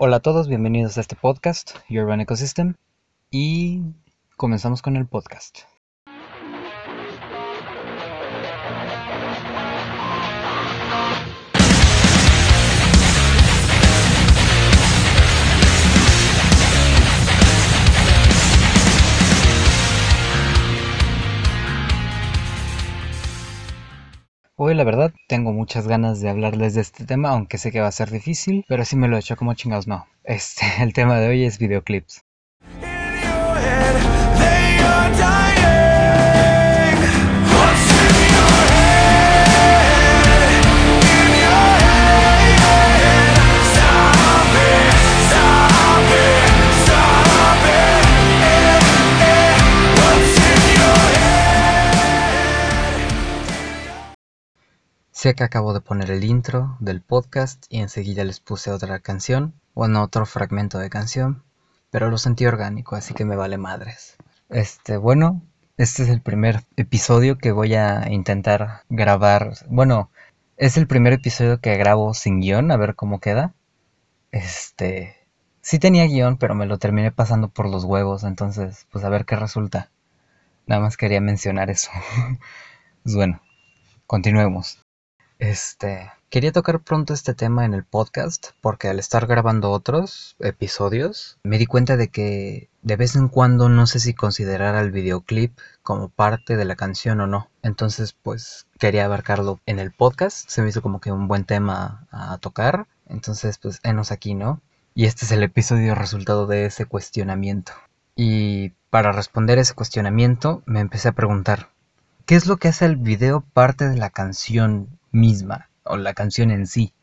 Hola a todos, bienvenidos a este podcast, Urban Ecosystem, y comenzamos con el podcast. Hoy la verdad tengo muchas ganas de hablarles de este tema, aunque sé que va a ser difícil, pero sí me lo he hecho como chingados no. Este, el tema de hoy es videoclips. Sé que acabo de poner el intro del podcast y enseguida les puse otra canción, bueno, otro fragmento de canción, pero lo sentí orgánico, así que me vale madres. Este, bueno, este es el primer episodio que voy a intentar grabar. Bueno, es el primer episodio que grabo sin guion, a ver cómo queda. Este, sí tenía guion, pero me lo terminé pasando por los huevos, entonces, pues a ver qué resulta. Nada más quería mencionar eso. pues bueno, continuemos. Este, quería tocar pronto este tema en el podcast porque al estar grabando otros episodios me di cuenta de que de vez en cuando no sé si considerar al videoclip como parte de la canción o no. Entonces, pues quería abarcarlo en el podcast. Se me hizo como que un buen tema a tocar. Entonces, pues enos aquí, ¿no? Y este es el episodio resultado de ese cuestionamiento. Y para responder ese cuestionamiento me empecé a preguntar, ¿qué es lo que hace el video parte de la canción misma o la canción en sí.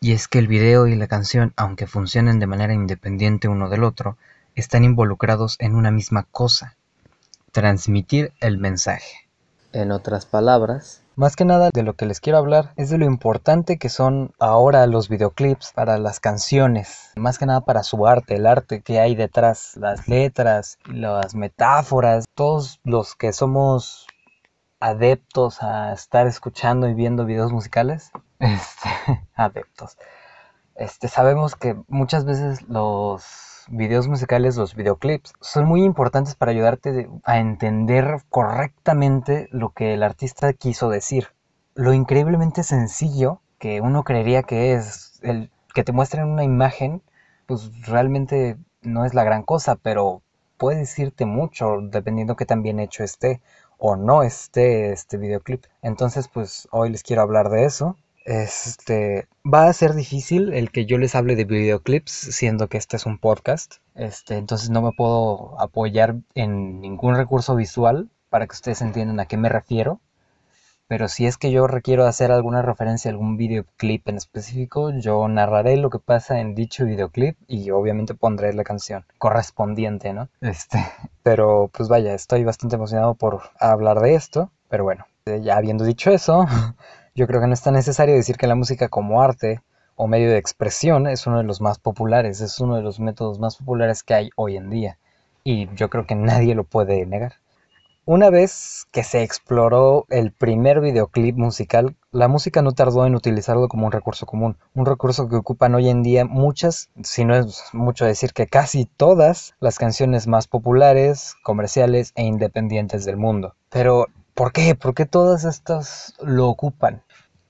Y es que el video y la canción, aunque funcionen de manera independiente uno del otro, están involucrados en una misma cosa, transmitir el mensaje. En otras palabras, más que nada de lo que les quiero hablar es de lo importante que son ahora los videoclips para las canciones, más que nada para su arte, el arte que hay detrás, las letras, las metáforas, todos los que somos adeptos a estar escuchando y viendo videos musicales, este, adeptos, este, sabemos que muchas veces los videos musicales, los videoclips, son muy importantes para ayudarte a entender correctamente lo que el artista quiso decir. Lo increíblemente sencillo que uno creería que es el que te muestren una imagen, pues realmente no es la gran cosa, pero puede decirte mucho dependiendo que tan bien hecho esté o no esté este videoclip. Entonces, pues hoy les quiero hablar de eso. Este va a ser difícil el que yo les hable de videoclips, siendo que este es un podcast. Este, entonces no me puedo apoyar en ningún recurso visual para que ustedes entiendan a qué me refiero. Pero si es que yo requiero hacer alguna referencia a algún videoclip en específico, yo narraré lo que pasa en dicho videoclip y obviamente pondré la canción correspondiente, ¿no? Este, pero pues vaya, estoy bastante emocionado por hablar de esto, pero bueno, ya habiendo dicho eso, yo creo que no es tan necesario decir que la música como arte o medio de expresión es uno de los más populares, es uno de los métodos más populares que hay hoy en día y yo creo que nadie lo puede negar. Una vez que se exploró el primer videoclip musical, la música no tardó en utilizarlo como un recurso común, un recurso que ocupan hoy en día muchas, si no es mucho decir que casi todas las canciones más populares, comerciales e independientes del mundo. Pero, ¿por qué? ¿Por qué todas estas lo ocupan?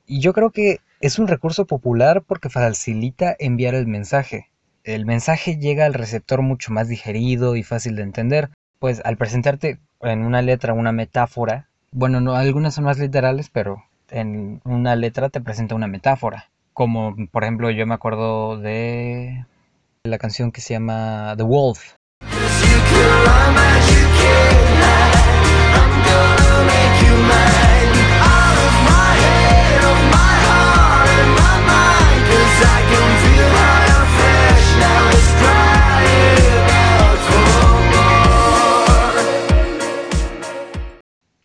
Y yo creo que es un recurso popular porque facilita enviar el mensaje. El mensaje llega al receptor mucho más digerido y fácil de entender, pues al presentarte en una letra una metáfora, bueno, no, algunas son más literales, pero en una letra te presenta una metáfora. Como por ejemplo yo me acuerdo de la canción que se llama The Wolf.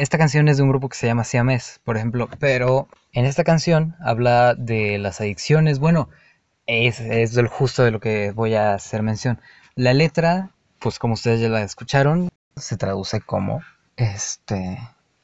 Esta canción es de un grupo que se llama Siamés, por ejemplo, pero en esta canción habla de las adicciones. Bueno, es, es del justo de lo que voy a hacer mención. La letra, pues como ustedes ya la escucharon, se traduce como, este,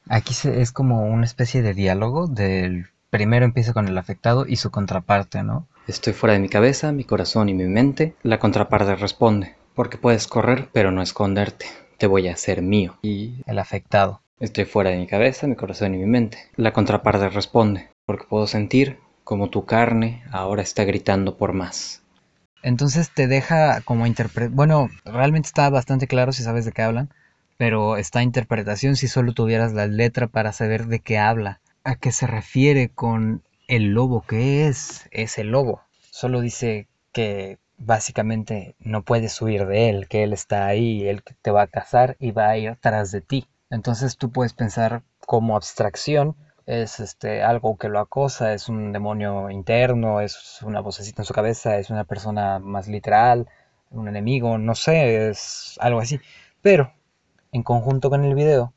aquí es como una especie de diálogo del primero empieza con el afectado y su contraparte, ¿no? Estoy fuera de mi cabeza, mi corazón y mi mente. La contraparte responde, porque puedes correr pero no esconderte. Te voy a hacer mío. Y el afectado. Estoy fuera de mi cabeza, mi corazón y mi mente. La contraparte responde, porque puedo sentir como tu carne ahora está gritando por más. Entonces te deja como interpretar. Bueno, realmente está bastante claro si sabes de qué hablan, pero esta interpretación si solo tuvieras la letra para saber de qué habla, a qué se refiere con el lobo, ¿qué es? Es el lobo. Solo dice que básicamente no puedes huir de él, que él está ahí, él te va a cazar y va a ir tras de ti. Entonces tú puedes pensar como abstracción es este algo que lo acosa, es un demonio interno, es una vocecita en su cabeza, es una persona más literal, un enemigo, no sé, es algo así. Pero en conjunto con el video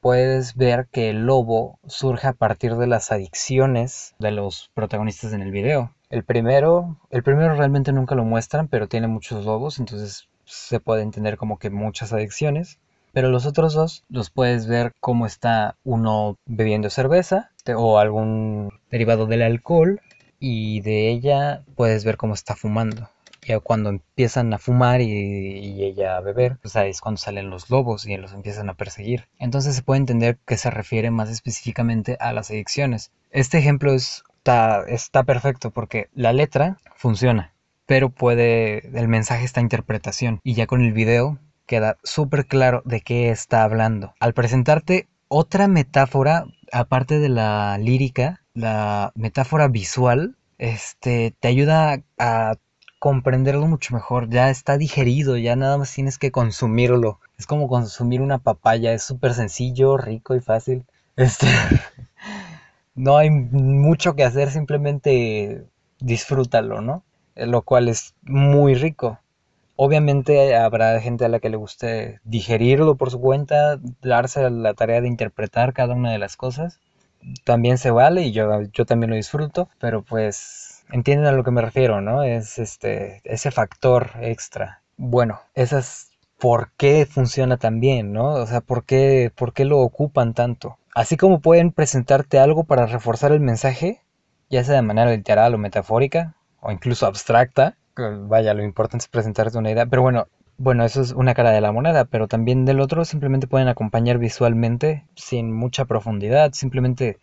puedes ver que el lobo surge a partir de las adicciones de los protagonistas en el video. El primero, el primero realmente nunca lo muestran, pero tiene muchos lobos, entonces se puede entender como que muchas adicciones. Pero los otros dos los puedes ver cómo está uno bebiendo cerveza o algún derivado del alcohol y de ella puedes ver cómo está fumando. Y cuando empiezan a fumar y, ella a beber, pues es cuando salen los lobos y los empiezan a perseguir. Entonces se puede entender que se refiere más específicamente a las adicciones. Este ejemplo está, está perfecto porque la letra funciona, pero puede, el mensaje está interpretación. Y ya con el video queda súper claro de qué está hablando. Al presentarte otra metáfora, aparte de la lírica, la metáfora visual, este, te ayuda a comprenderlo mucho mejor, ya está digerido, ya nada más tienes que consumirlo. Es como consumir una papaya, es súper sencillo, rico y fácil. Este, no hay mucho que hacer, simplemente disfrútalo, ¿no? Lo cual es muy rico. Obviamente habrá gente a la que le guste digerirlo por su cuenta, darse la tarea de interpretar cada una de las cosas. También se vale y yo, yo también lo disfruto, pero pues entienden a lo que me refiero, ¿no? Es este, ese factor extra. Bueno, esas por qué funciona tan bien, ¿no? O sea, ¿por qué, por qué lo ocupan tanto. Así como pueden presentarte algo para reforzar el mensaje, ya sea de manera literal o metafórica, o incluso abstracta, vaya, lo importante es presentarte una idea, pero bueno, bueno, eso es una cara de la moneda, pero también del otro simplemente pueden acompañar visualmente sin mucha profundidad, simplemente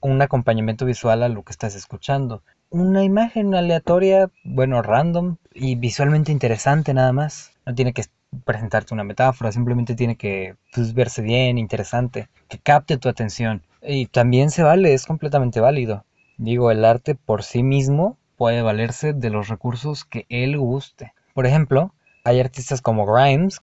un acompañamiento visual a lo que estás escuchando una imagen aleatoria, bueno, random y visualmente interesante nada más. No tiene que presentarte una metáfora, simplemente tiene que pues, verse bien, interesante, que capte tu atención. Y también se vale, es completamente válido. Digo, el arte por sí mismo puede valerse de los recursos que él guste. Por ejemplo, hay artistas como Grimes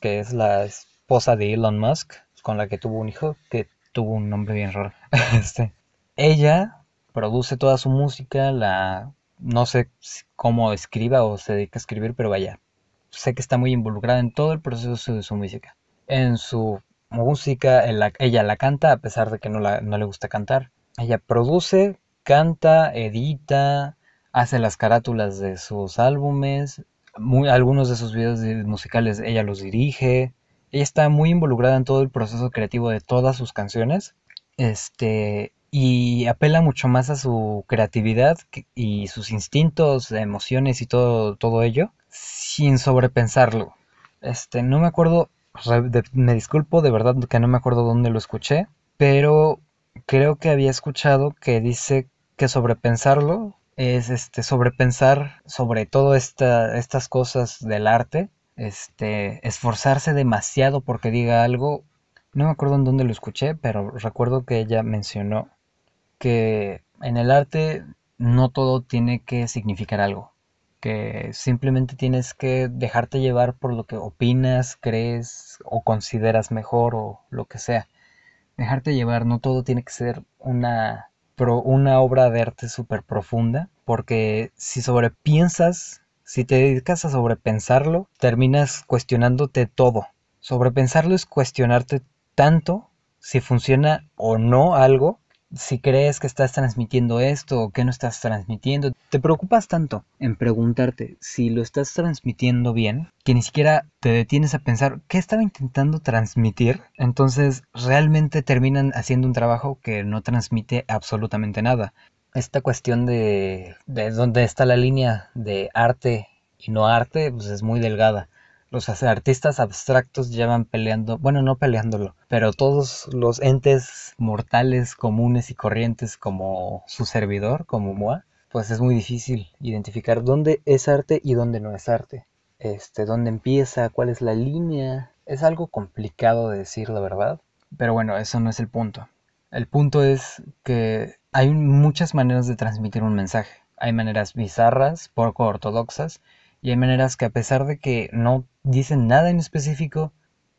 que es la esposa de Elon Musk, con la que tuvo un hijo, que tuvo un nombre bien raro. Este, ella produce toda su música, la no sé cómo escriba o se dedica a escribir, pero vaya, sé que está muy involucrada en todo el proceso de su música. En su música, ella la canta, a pesar de que no, no le gusta cantar. Ella produce, canta, edita, hace las carátulas de sus álbumes, algunos de sus videos musicales ella los dirige. Ella está muy involucrada en todo el proceso creativo de todas sus canciones. Este, y apela mucho más a su creatividad y sus instintos, emociones y todo, todo ello, sin sobrepensarlo. Este, no me acuerdo, me disculpo de verdad que no me acuerdo dónde lo escuché, pero creo que había escuchado que dice que sobrepensarlo es este sobrepensar sobre todo estas cosas del arte, este esforzarse demasiado porque diga algo. No me acuerdo en dónde lo escuché, pero recuerdo que ella mencionó que en el arte no todo tiene que significar algo, que simplemente tienes que dejarte llevar por lo que opinas, crees o consideras mejor o lo que sea. Dejarte llevar, no todo tiene que ser una una obra de arte súper profunda, porque si sobrepiensas, si te dedicas a sobrepensarlo, terminas cuestionándote todo. Sobrepensarlo es cuestionarte tanto si funciona o no algo, si crees que estás transmitiendo esto o que no estás transmitiendo. Te preocupas tanto en preguntarte si lo estás transmitiendo bien que ni siquiera te detienes a pensar qué estaba intentando transmitir. Entonces realmente terminan haciendo un trabajo que no transmite absolutamente nada. Esta cuestión de, de dónde está la línea de arte y no arte pues es muy delgada los artistas abstractos llevan peleando, bueno, no peleándolo, pero todos los entes mortales comunes y corrientes como su servidor, como Moa, pues es muy difícil identificar dónde es arte y dónde no es arte. Este, dónde empieza, cuál es la línea. Es algo complicado de decir la verdad, pero bueno, eso no es el punto. El punto es que hay muchas maneras de transmitir un mensaje. Hay maneras bizarras, poco ortodoxas, y hay maneras que a pesar de que no dicen nada en específico,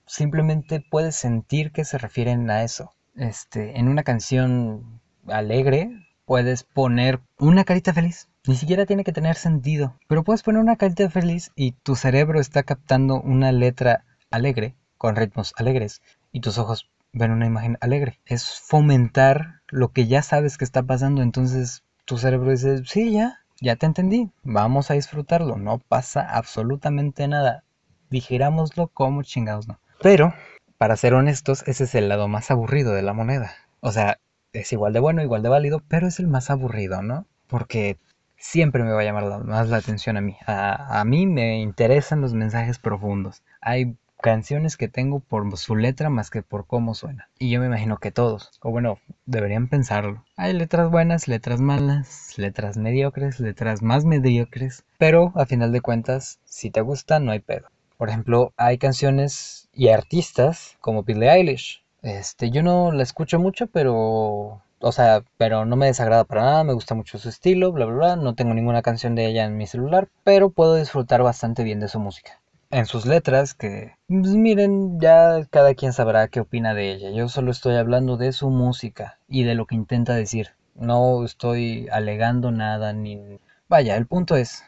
simplemente puedes sentir que se refieren a eso. Este, en una canción alegre puedes poner una carita feliz. Ni siquiera tiene que tener sentido, pero puedes poner una carita feliz y tu cerebro está captando una letra alegre con ritmos alegres y tus ojos ven una imagen alegre. Es fomentar lo que ya sabes que está pasando, entonces tu cerebro dice, sí, ya, ya te entendí, vamos a disfrutarlo, no pasa absolutamente nada. Digerámoslo como chingados no. Pero, para ser honestos, ese es el lado más aburrido de la moneda. O sea, es igual de bueno, igual de válido, pero es el más aburrido, ¿no? Porque siempre me va a llamar más la atención a mí. A mí me interesan los mensajes profundos. Hay canciones que tengo por su letra más que por cómo suena. Y yo me imagino que todos, o bueno, deberían pensarlo. Hay letras buenas, letras malas, letras mediocres, letras más mediocres, pero a final de cuentas, si te gusta, no hay pedo. Por ejemplo, hay canciones y artistas como Billie Eilish. Este, yo no la escucho mucho, pero o sea, pero no me desagrada para nada, me gusta mucho su estilo, bla, bla, bla. No tengo ninguna canción de ella en mi celular, pero puedo disfrutar bastante bien de su música en sus letras que, pues, miren, ya cada quien sabrá qué opina de ella. Yo solo estoy hablando de su música y de lo que intenta decir. No estoy alegando nada ni... Vaya, el punto es,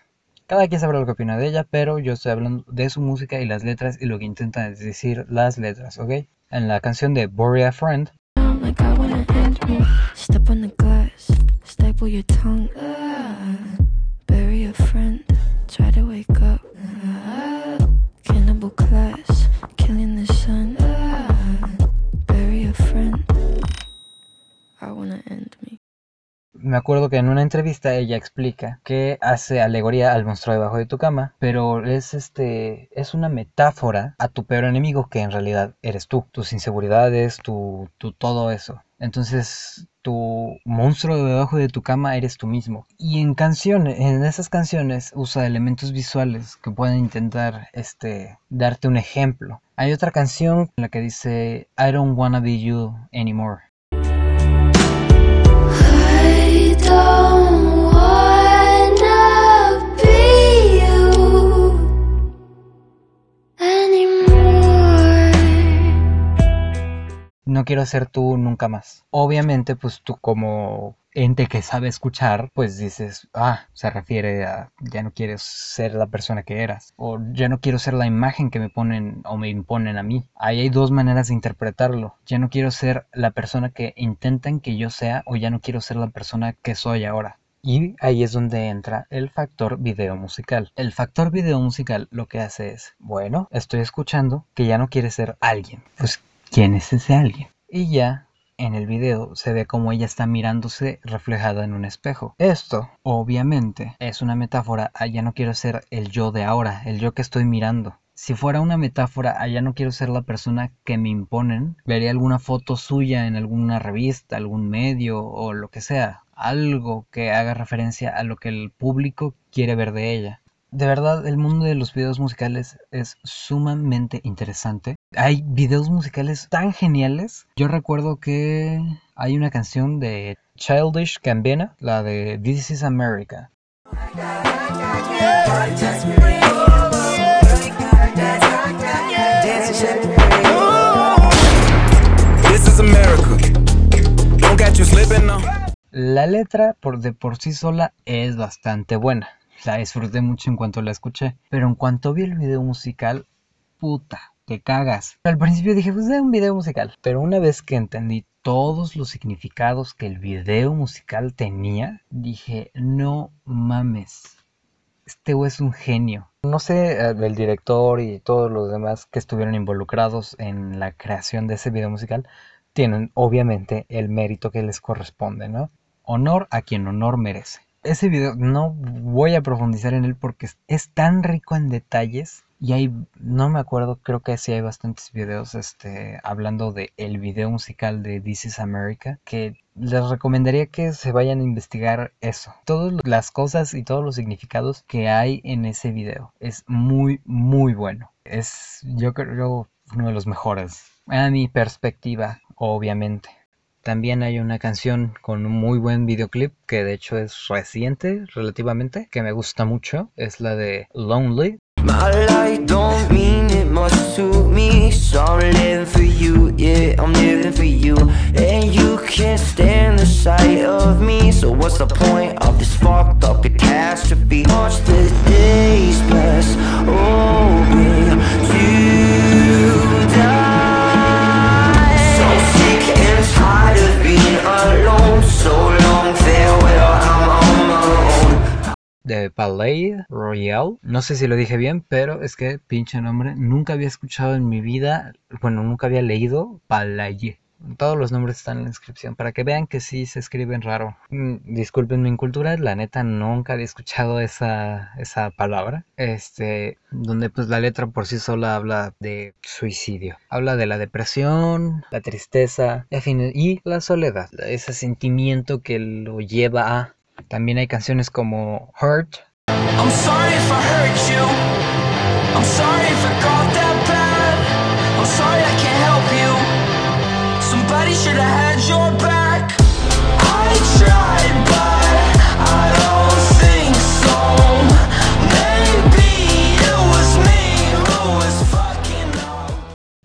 cada quien sabrá lo que opina de ella, pero yo estoy hablando de su música y las letras y lo que intenta decir las letras, ¿ok? En la canción de Borea Friend. Me acuerdo que en una entrevista ella explica que hace alegoría al monstruo debajo de tu cama, pero es este es una metáfora a tu peor enemigo que en realidad eres tú, tus inseguridades, tu, tu todo eso. Entonces, tu monstruo debajo de tu cama eres tú mismo. Y en canciones, en esas canciones usa elementos visuales que pueden intentar este darte un ejemplo. Hay otra canción en la que dice I don't wanna be you anymore. No quiero ser tú nunca más. Obviamente, pues tú como ente que sabe escuchar, pues dices, ah, se refiere a ya no quieres ser la persona que eras, o ya no quiero ser la imagen que me ponen o me imponen a mí. Ahí hay dos maneras de interpretarlo. Ya no quiero ser la persona que intentan que yo sea, o ya no quiero ser la persona que soy ahora. Y ahí es donde entra el factor video musical. El factor video musical lo que hace es, bueno, estoy escuchando que ya no quiere ser alguien. Pues ¿Quién es ese alguien? Y ya en el video se ve como ella está mirándose reflejada en un espejo. Esto, obviamente, es una metáfora a ya no quiero ser el yo de ahora, el yo que estoy mirando. Si fuera una metáfora a ya no quiero ser la persona que me imponen, vería alguna foto suya en alguna revista, algún medio o lo que sea, algo que haga referencia a lo que el público quiere ver de ella. De verdad, el mundo de los videos musicales es sumamente interesante. Hay videos musicales tan geniales. Yo recuerdo que hay una canción de Childish Gambino, la de This is America. La letra por de por sí sola es bastante buena la disfruté mucho en cuanto la escuché. Pero en cuanto vi el video musical, puta, te cagas. Al principio dije, pues es un video musical. Pero una vez que entendí todos los significados que el video musical tenía, dije, no mames. Este güey es un genio. No sé, eh, el director y todos los demás que estuvieron involucrados en la creación de ese video musical tienen obviamente el mérito que les corresponde, ¿no? Honor a quien honor merece. Ese video no voy a profundizar en él porque es tan rico en detalles y hay, no me acuerdo, creo que sí hay bastantes videos este, hablando de el video musical de This is America, que les recomendaría que se vayan a investigar eso. Todas las cosas y todos los significados que hay en ese video. Es muy, muy bueno. Es, yo creo, uno de los mejores. A mi perspectiva, obviamente. También hay una canción con un muy buen videoclip que de hecho es reciente relativamente, que me gusta mucho. Es la de Lonely My life don't mean it So I'm living for you, yeah, I'm living for you And you can't stand the sight of me So what's the point of this fucked up catastrophe? Watch the days pass over to Palais Royale. No sé si lo dije bien, pero es que pinche nombre. Nunca había escuchado en mi vida, bueno, nunca había leído Palais. Todos los nombres están en la descripción para que vean que sí se escriben raro. Mm, disculpen mi incultura, la neta nunca había escuchado esa, esa palabra. Este, donde pues la letra por sí sola habla de suicidio. Habla de la depresión, la tristeza y la soledad. Ese sentimiento que lo lleva a. También hay canciones como Hurt. I'm sorry if I hurt you. I'm sorry if I got that bad. I'm sorry I can't help you. Somebody should have had your back. I tried, but I don't think so. Maybe it was me who fucking.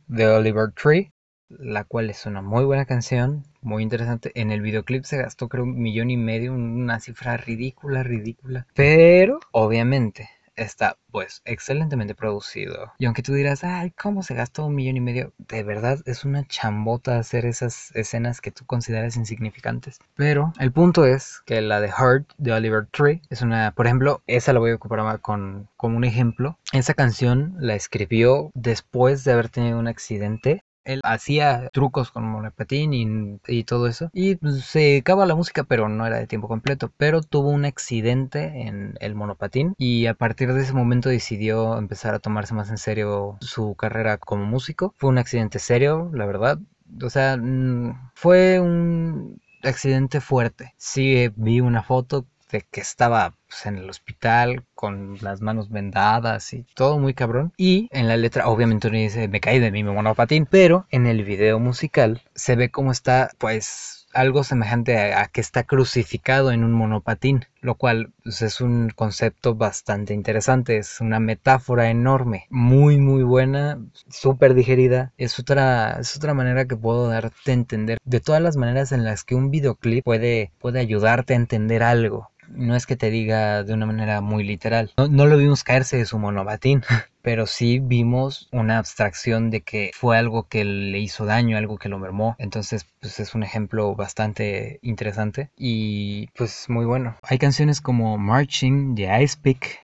The Oliver Tree, la cual es una muy buena canción, muy interesante. En el videoclip se gastó creo un millón y medio, una cifra ridícula, ridícula. Pero, obviamente, está pues excelentemente producido. Y aunque tú dirás, ay, ¿cómo se gastó un millón y medio? De verdad es una chambota hacer esas escenas que tú consideras insignificantes. Pero el punto es que la de Heart de Oliver Tree es una, por ejemplo, esa la voy a ocupar con, como un ejemplo. Esa canción la escribió después de haber tenido un accidente él hacía trucos con monopatín y, y, todo eso. Y pues, se dedicaba a la música, pero no era de tiempo completo. Pero tuvo un accidente en el monopatín y a partir de ese momento decidió empezar a tomarse más en serio su carrera como músico. Fue un accidente serio, la verdad. O sea, mm, fue un accidente fuerte. Sí, vi una foto que estaba pues, en el hospital con las manos vendadas y todo muy cabrón. Y en la letra obviamente uno dice, me caí de mi monopatín, pero en el video musical se ve cómo está pues algo semejante a, que está crucificado en un monopatín, lo cual pues, es un concepto bastante interesante, es una metáfora enorme, muy muy buena, súper digerida, es otra, es otra manera que puedo darte a entender de todas las maneras en las que un videoclip puede, puede ayudarte a entender algo no es que te diga de una manera muy literal. No, lo vimos caerse de su monobatín, pero sí vimos una abstracción de que fue algo que le hizo daño, algo que lo mermó. Entonces, pues es un ejemplo bastante interesante y pues muy bueno. Hay canciones como Marching de Ice Pick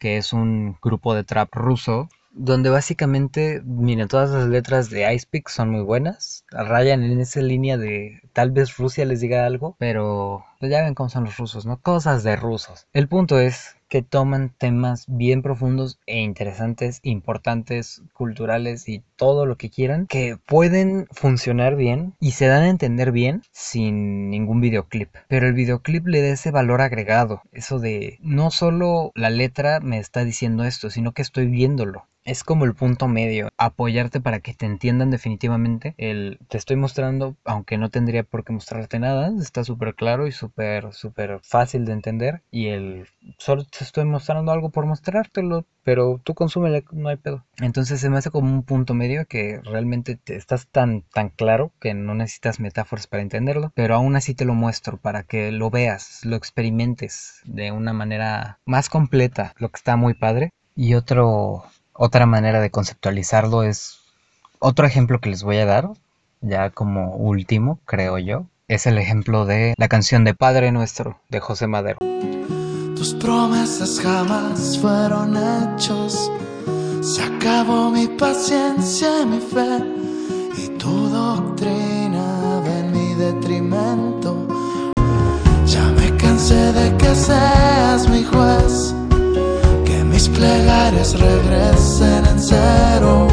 que es un grupo de trap ruso, donde básicamente, miren, todas las letras de Ice Pick son muy buenas, rayan en esa línea de tal vez Rusia les diga algo, pero pues ya ven cómo son los rusos, ¿no? Cosas de rusos. El punto es que toman temas bien profundos e interesantes, importantes, culturales y todo lo que quieran, que pueden funcionar bien y se dan a entender bien sin ningún videoclip. Pero el videoclip le da ese valor agregado, eso de no solo la letra me está diciendo esto, sino que estoy viéndolo es como el punto medio, apoyarte para que te entiendan definitivamente. El te estoy mostrando, aunque no tendría por qué mostrarte nada, está súper claro y súper, súper fácil de entender. Y el solo te estoy mostrando algo por mostrártelo, pero tú consúmele, no hay pedo. Entonces se me hace como un punto medio que realmente te estás tan, tan claro que no necesitas metáforas para entenderlo, pero aún así te lo muestro para que lo veas, lo experimentes de una manera más completa, lo que está muy padre. Y otro, otra manera de conceptualizarlo es otro ejemplo que les voy a dar, ya como último, creo yo, es el ejemplo de la canción de Padre Nuestro de José Madero. Tus promesas jamás fueron hechos. Se acabó mi paciencia y mi fe. Y tu doctrina va en mi detrimento. Ya me cansé de que seas mi juez. Que mis plegarias regresen en cero.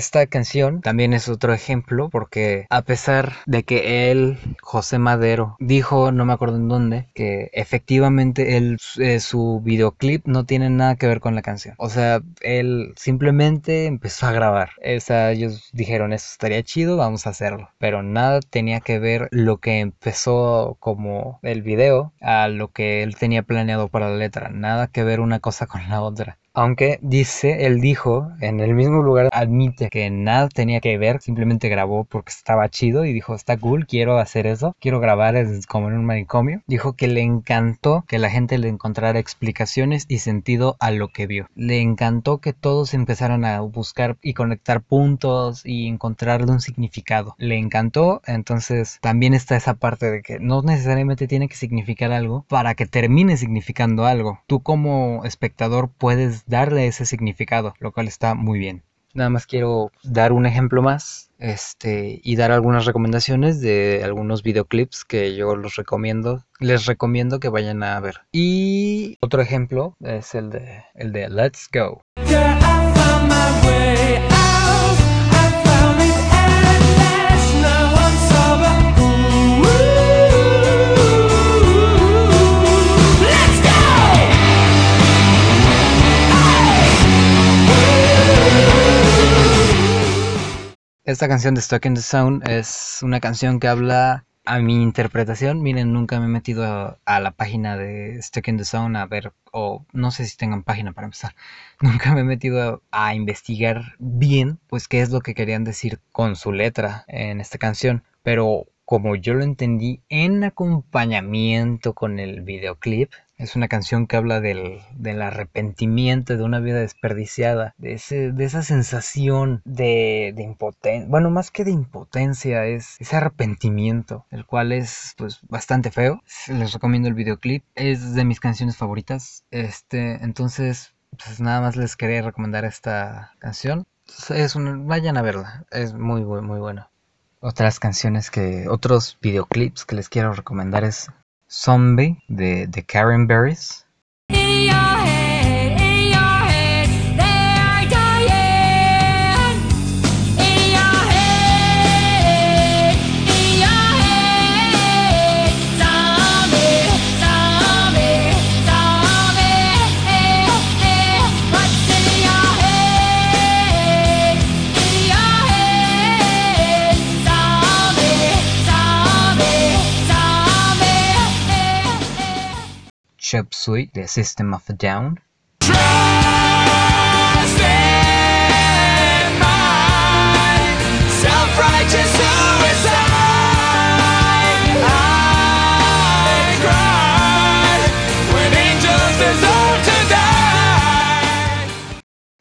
Esta canción también es otro ejemplo porque a pesar de que él, José Madero, dijo, no me acuerdo en dónde, que efectivamente él, eh, su videoclip no tiene nada que ver con la canción. O sea, él simplemente empezó a grabar. Esa, ellos dijeron, eso estaría chido, vamos a hacerlo. Pero nada tenía que ver lo que empezó como el video a lo que él tenía planeado para la letra. Nada que ver una cosa con la otra. Aunque dice, él dijo, en el mismo lugar admite que nada tenía que ver, simplemente grabó porque estaba chido y dijo, está cool, quiero hacer eso, quiero grabar es como en un manicomio. Dijo que le encantó que la gente le encontrara explicaciones y sentido a lo que vio. Le encantó que todos empezaran a buscar y conectar puntos y encontrarle un significado. Le encantó, entonces también está esa parte de que no necesariamente tiene que significar algo para que termine significando algo. Tú como espectador puedes darle ese significado, lo cual está muy bien. Nada más quiero dar un ejemplo más este, y dar algunas recomendaciones de algunos videoclips que yo los recomiendo. Les recomiendo que vayan a ver. Y otro ejemplo es el de, el de Let's Go. Esta canción de Stuck in the Zone es una canción que habla a mi interpretación. Miren, nunca me he metido a, la página de Stuck in the Zone a ver, o no sé si tengan página para empezar. Nunca me he metido a, a investigar bien, pues, qué es lo que querían decir con su letra en esta canción. Pero como yo lo entendí en acompañamiento con el videoclip, es una canción que habla del, del arrepentimiento de una vida desperdiciada, de, ese, de esa sensación de, de impotencia, bueno, más que de impotencia, es ese arrepentimiento, el cual es pues bastante feo. Les recomiendo el videoclip, es de mis canciones favoritas. Este, entonces, pues nada más les quería recomendar esta canción. Es un, vayan a verla, es muy, muy, muy buena. Otras canciones que, otros videoclips que les quiero recomendar es Zombie de, de Karen Berries. Chop Suey de System of a Down. Trust in my self-righteous suicide. I cried when angels deserve to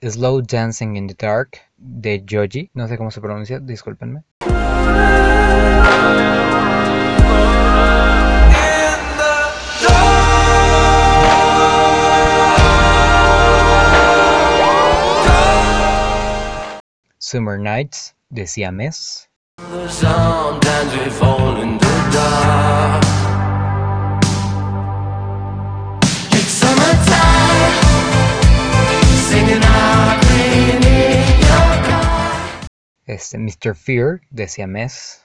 die. Slow Dancing in the Dark de Joji. No sé cómo se pronuncia, discúlpenme. Green in your car. Este, Mr. Fear de Siamés.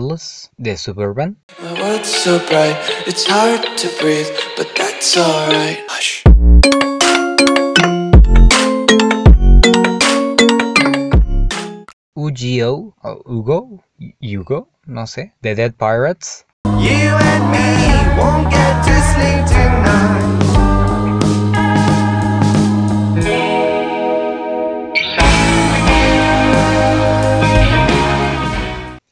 Breathless de Suburban. My world's so bright, it's hard to breathe, but that's alright. Hush. UGO o Ugo, Hugo, no sé, The Dead Pirates. You and me won't get to sleep tonight.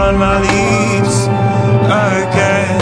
on my lips again.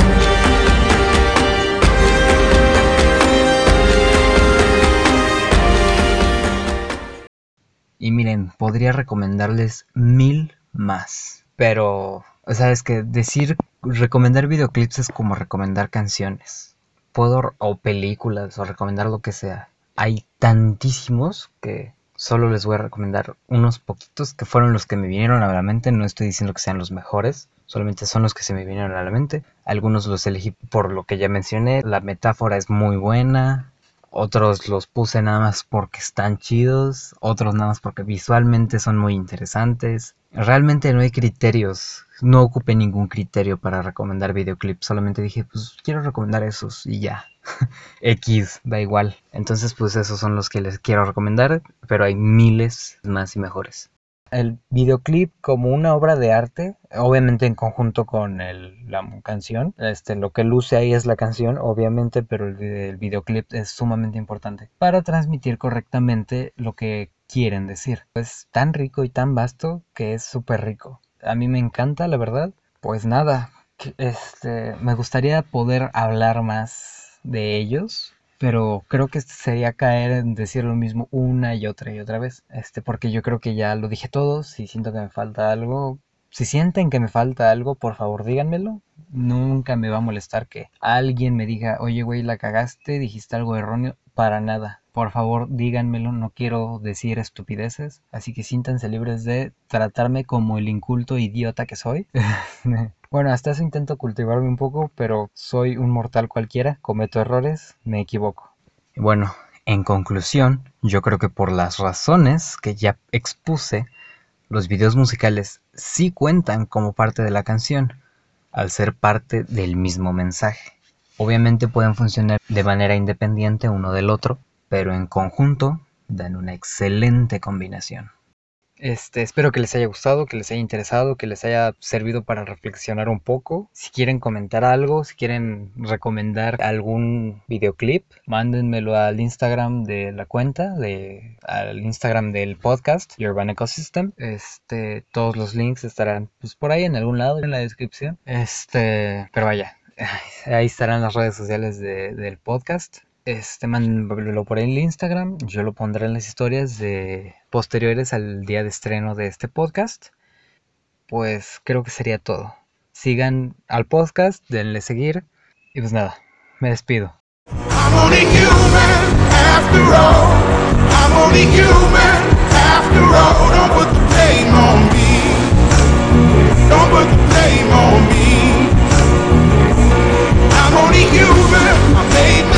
Y miren, podría recomendarles mil más. Pero, o sea, es que decir recomendar videoclips es como recomendar canciones. Puedo, o películas, o recomendar lo que sea. Hay tantísimos que solo les voy a recomendar unos poquitos que fueron los que me vinieron a la mente. No estoy diciendo que sean los mejores, solamente son los que se me vinieron a la mente. Algunos los elegí por lo que ya mencioné. La metáfora es muy buena. Otros los puse nada más porque están chidos, otros nada más porque visualmente son muy interesantes. Realmente no hay criterios, no ocupé ningún criterio para recomendar videoclips, solamente dije, pues quiero recomendar esos y ya. X, da igual. Entonces, pues esos son los que les quiero recomendar, pero hay miles más y mejores. El videoclip como una obra de arte, obviamente en conjunto con el- la canción. Este, lo que luce ahí es la canción, obviamente, pero el, el videoclip es sumamente importante para transmitir correctamente lo que quieren decir. Es tan rico y tan vasto que es súper rico. A mí me encanta, la verdad. Pues nada, este, me gustaría poder hablar más de ellos, pero creo que sería caer en decir lo mismo una y otra y otra vez. Este, porque yo creo que ya lo dije todo. Si siento que me falta algo, si sienten que me falta algo, por favor díganmelo. Nunca me va a molestar que alguien me diga, oye, güey, la cagaste, dijiste algo erróneo. Para nada. Por favor, díganmelo. No quiero decir estupideces. Así que siéntanse libres de tratarme como el inculto idiota que soy. Bueno, hasta eso intento cultivarme un poco, pero soy un mortal cualquiera, cometo errores, me equivoco. Bueno, en conclusión, yo creo que por las razones que ya expuse, los videos musicales sí cuentan como parte de la canción, al ser parte del mismo mensaje. Obviamente pueden funcionar de manera independiente uno del otro, pero en conjunto dan una excelente combinación. Este, espero que les haya gustado, que les haya interesado, que les haya servido para reflexionar un poco. Si quieren comentar algo, si quieren recomendar algún videoclip, mándenmelo al Instagram de la cuenta, de, al Instagram del podcast, Urban Ecosystem. Este, todos los links estarán pues, por ahí en algún lado en la descripción. Este, pero vaya, ahí estarán las redes sociales de- del podcast. Este, mándenmelo por el Instagram. Yo lo pondré en las historias de posteriores al día de estreno de este podcast. Pues creo que sería todo. Sigan al podcast, denle seguir. Y pues nada, me despido. I'm only human after all. I'm only human after all. Don't put the blame on me. Don't put the blame on me. I'm only human. I made